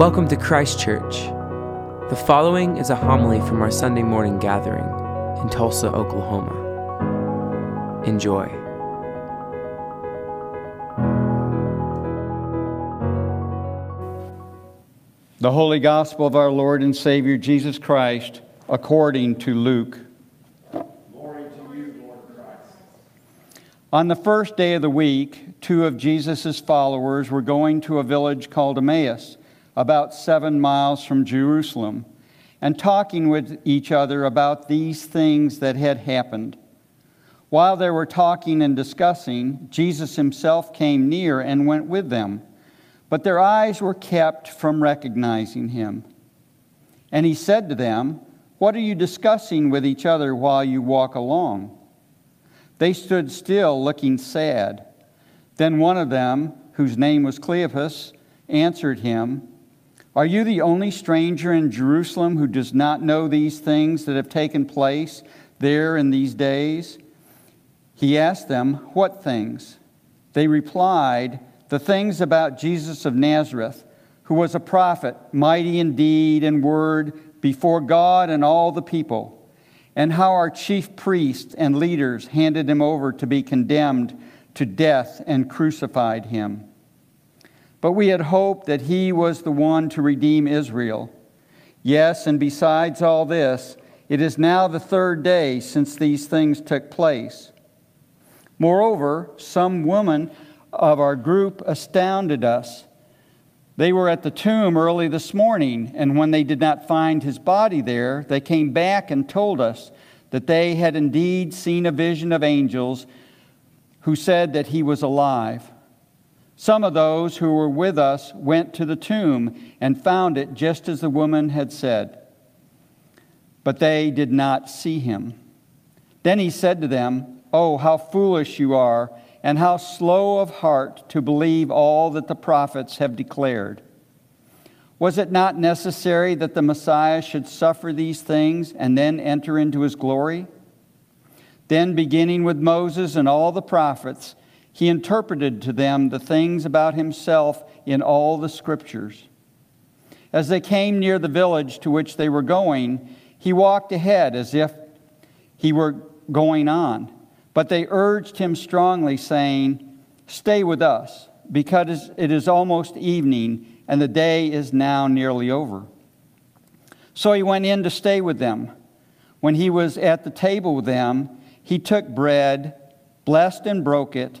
Welcome to Christ Church. The following is a homily from our Sunday morning gathering in Tulsa, Oklahoma. Enjoy. The Holy Gospel of our Lord and Savior Jesus Christ according to Luke. Glory to you, Lord Christ. On the first day of the week, two of Jesus' followers were going to a village called Emmaus, about seven miles from Jerusalem, and talking with each other about these things that had happened. While they were talking and discussing, Jesus himself came near and went with them, but their eyes were kept from recognizing him. And he said to them, What are you discussing with each other while you walk along? They stood still, looking sad. Then one of them, whose name was Cleopas, answered him, Are you the only stranger in Jerusalem who does not know these things that have taken place there in these days? He asked them, What things? They replied, The things about Jesus of Nazareth, who was a prophet, mighty in deed and word before God and all the people, and how our chief priests and leaders handed him over to be condemned to death and crucified him. But we had hoped that he was the one to redeem Israel. Yes, and besides all this, it is now the third day since these things took place. Moreover, some women of our group astounded us. They were at the tomb early this morning, and when they did not find his body there, they came back and told us that they had indeed seen a vision of angels who said that he was alive. Some of those who were with us went to the tomb and found it just as the woman had said, but they did not see him. Then he said to them, Oh, how foolish you are, and how slow of heart to believe all that the prophets have declared. Was it not necessary that the Messiah should suffer these things and then enter into his glory? Then, beginning with Moses and all the prophets, he interpreted to them the things about himself in all the scriptures. As they came near the village to which they were going, he walked ahead as if he were going on. But they urged him strongly, saying, Stay with us, because it is almost evening, and the day is now nearly over. So he went in to stay with them. When he was at the table with them, he took bread, blessed and broke it,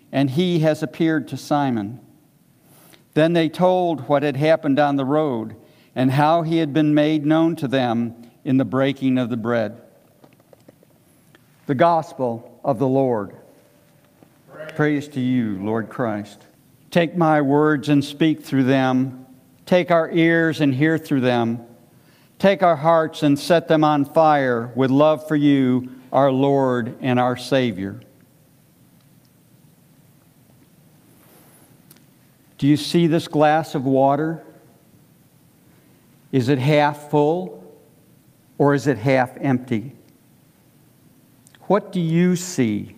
and he has appeared to Simon. Then they told what had happened on the road and how he had been made known to them in the breaking of the bread. The Gospel of the Lord. Praise, Praise to you, Lord Christ. Take my words and speak through them. Take our ears and hear through them. Take our hearts and set them on fire with love for you, our Lord and our Savior. Do you see this glass of water? Is it half full or is it half empty? What do you see?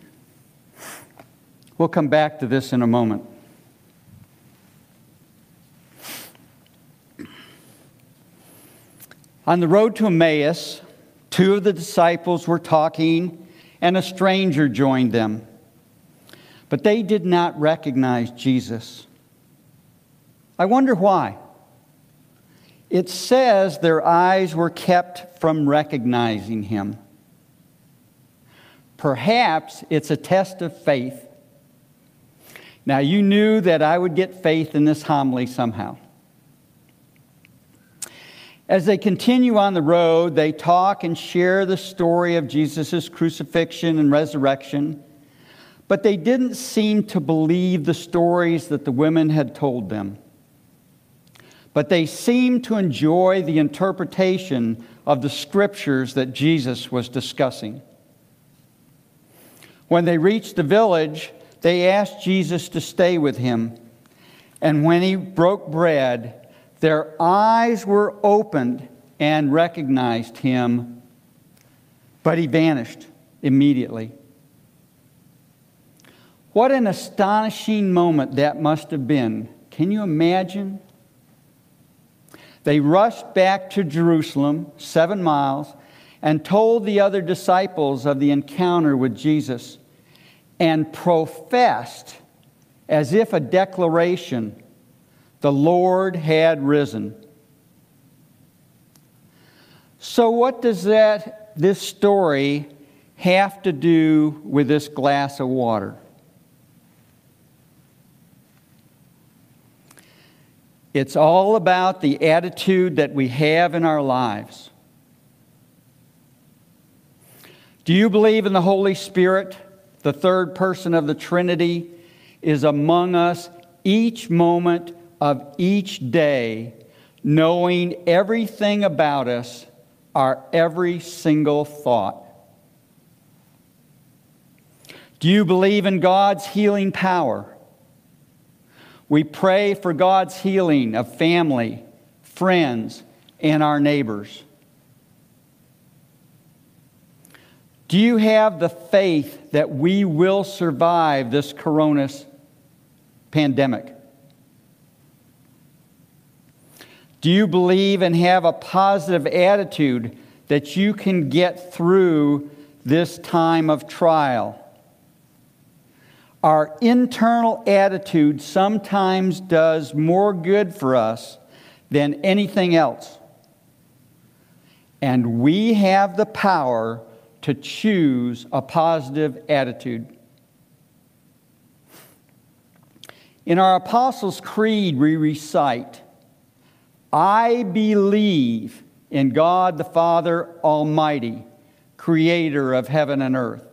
We'll come back to this in a moment. On the road to Emmaus, two of the disciples were talking, and a stranger joined them. But they did not recognize Jesus. I wonder why. It says their eyes were kept from recognizing him. Perhaps it's a test of faith. Now, you knew that I would get faith in this homily somehow. As they continue on the road, they talk and share the story of Jesus' crucifixion and resurrection, but they didn't seem to believe the stories that the women had told them. But they seemed to enjoy the interpretation of the scriptures that Jesus was discussing. When they reached the village, they asked Jesus to stay with him. And when he broke bread, their eyes were opened and recognized him, but he vanished immediately. What an astonishing moment that must have been. Can you imagine? They rushed back to Jerusalem, seven miles, and told the other disciples of the encounter with Jesus and professed, as if a declaration, the Lord had risen. So, what does that, this story have to do with this glass of water? It's all about the attitude that we have in our lives. Do you believe in the Holy Spirit, the third person of the Trinity, is among us each moment of each day, knowing everything about us, our every single thought? Do you believe in God's healing power? We pray for God's healing of family, friends, and our neighbors. Do you have the faith that we will survive this corona pandemic? Do you believe and have a positive attitude that you can get through this time of trial? Our internal attitude sometimes does more good for us than anything else. And we have the power to choose a positive attitude. In our Apostles' Creed, we recite, I believe in God the Father Almighty, creator of heaven and earth.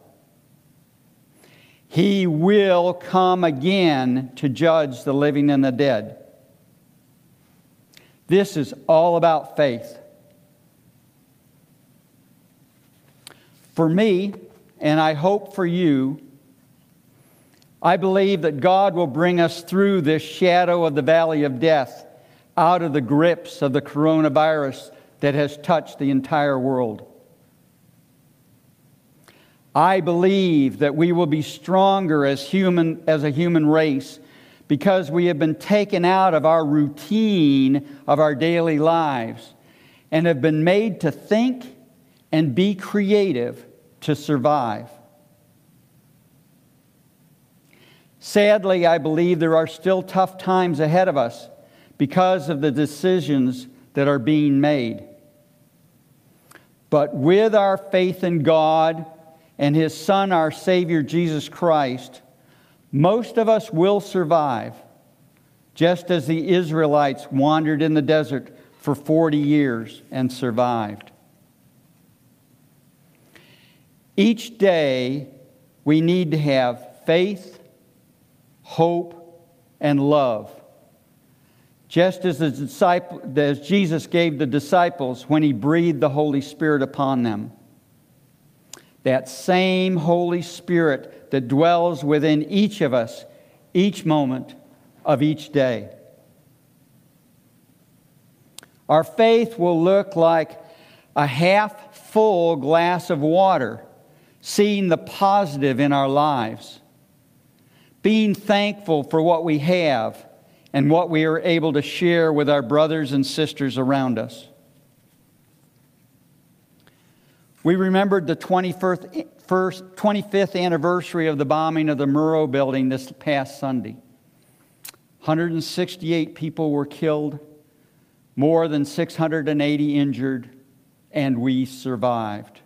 He will come again to judge the living and the dead. This is all about faith. For me, and I hope for you, I believe that God will bring us through this shadow of the valley of death, out of the grips of the coronavirus that has touched the entire world. I believe that we will be stronger as, human, as a human race because we have been taken out of our routine of our daily lives and have been made to think and be creative to survive. Sadly, I believe there are still tough times ahead of us because of the decisions that are being made. But with our faith in God, and his Son, our Savior Jesus Christ, most of us will survive, just as the Israelites wandered in the desert for 40 years and survived. Each day, we need to have faith, hope, and love. Just as, the disciple, as Jesus gave the disciples when he breathed the Holy Spirit upon them that same Holy Spirit that dwells within each of us each moment of each day. Our faith will look like a half full glass of water, seeing the positive in our lives, being thankful for what we have and what we are able to share with our brothers and sisters around us. We remembered the 21st, first, 25th anniversary of the bombing of the Murrah building this past Sunday. 168 people were killed, more than 680 injured, and we survived.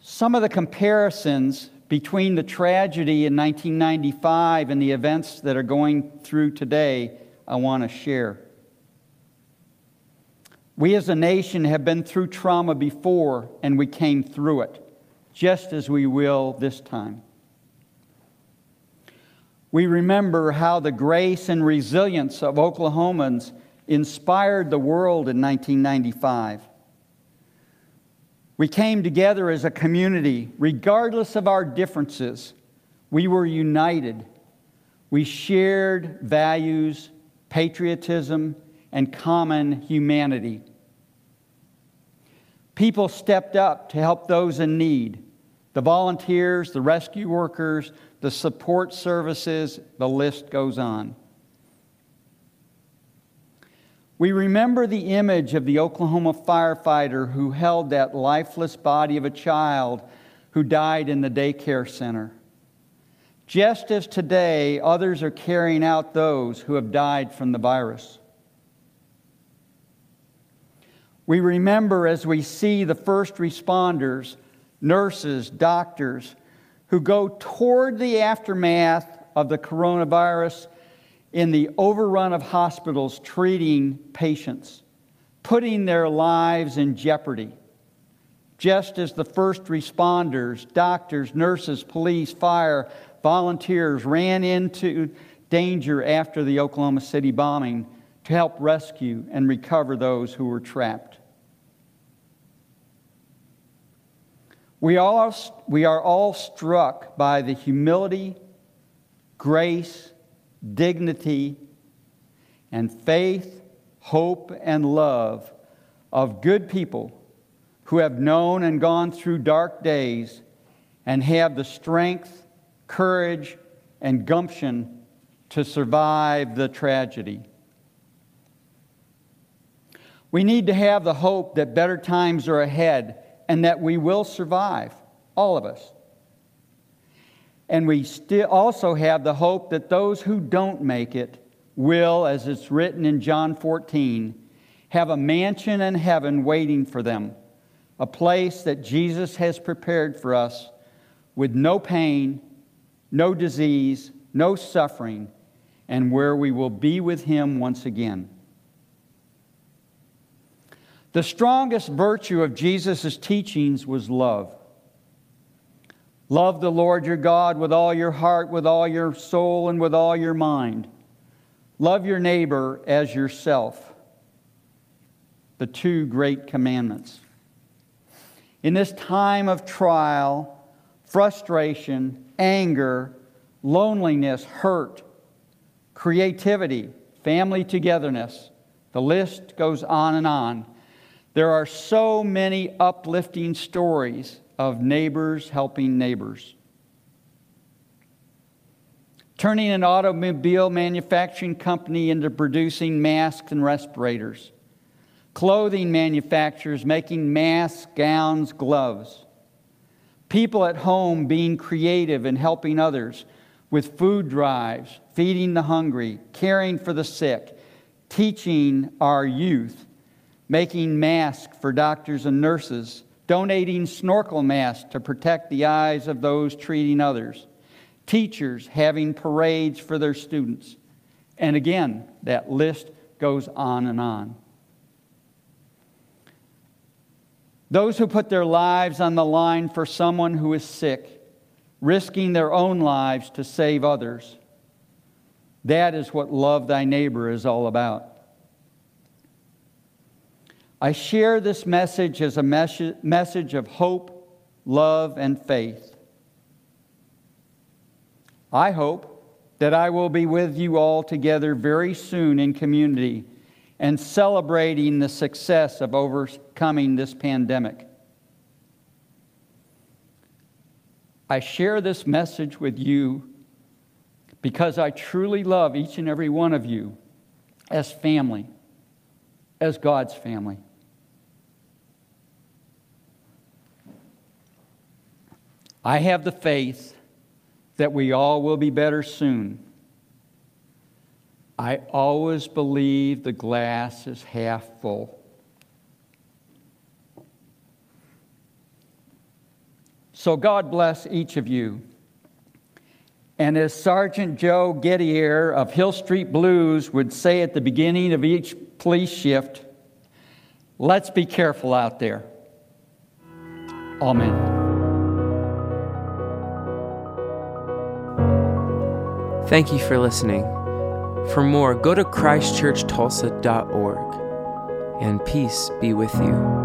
Some of the comparisons between the tragedy in 1995 and the events that are going through today, I want to share. We as a nation have been through trauma before, and we came through it, just as we will this time. We remember how the grace and resilience of Oklahomans inspired the world in 1995. We came together as a community, regardless of our differences. We were united. We shared values, patriotism, and common humanity. People stepped up to help those in need the volunteers, the rescue workers, the support services, the list goes on. We remember the image of the Oklahoma firefighter who held that lifeless body of a child who died in the daycare center. Just as today, others are carrying out those who have died from the virus. We remember as we see the first responders, nurses, doctors, who go toward the aftermath of the coronavirus in the overrun of hospitals treating patients, putting their lives in jeopardy. Just as the first responders, doctors, nurses, police, fire, volunteers ran into danger after the Oklahoma City bombing to help rescue and recover those who were trapped. We, all, we are all struck by the humility, grace, dignity, and faith, hope, and love of good people who have known and gone through dark days and have the strength, courage, and gumption to survive the tragedy. We need to have the hope that better times are ahead and that we will survive, all of us. And we still also have the hope that those who don't make it will, as it's written in John 14, have a mansion in heaven waiting for them, a place that Jesus has prepared for us with no pain, no disease, no suffering, and where we will be with Him once again. The strongest virtue of Jesus' teachings was love. Love the Lord your God with all your heart, with all your soul, and with all your mind. Love your neighbor as yourself. The two great commandments. In this time of trial, frustration, anger, loneliness, hurt, creativity, family togetherness, the list goes on and on. There are so many uplifting stories of neighbors helping neighbors. Turning an automobile manufacturing company into producing masks and respirators. Clothing manufacturers making masks, gowns, gloves. People at home being creative and helping others with food drives, feeding the hungry, caring for the sick, teaching our youth making masks for doctors and nurses, donating snorkel masks to protect the eyes of those treating others, teachers having parades for their students. And again, that list goes on and on. Those who put their lives on the line for someone who is sick, risking their own lives to save others. That is what love thy neighbor is all about. I share this message as a mes- message of hope, love, and faith. I hope that I will be with you all together very soon in community and celebrating the success of overcoming this pandemic. I share this message with you because I truly love each and every one of you as family, as God's family. I have the faith that we all will be better soon. I always believe the glass is half full. So God bless each of you. And as Sergeant Joe Gettier of Hill Street Blues would say at the beginning of each police shift, let's be careful out there. Amen. Thank you for listening. For more, go to ChristchurchTulsa.org, and peace be with you.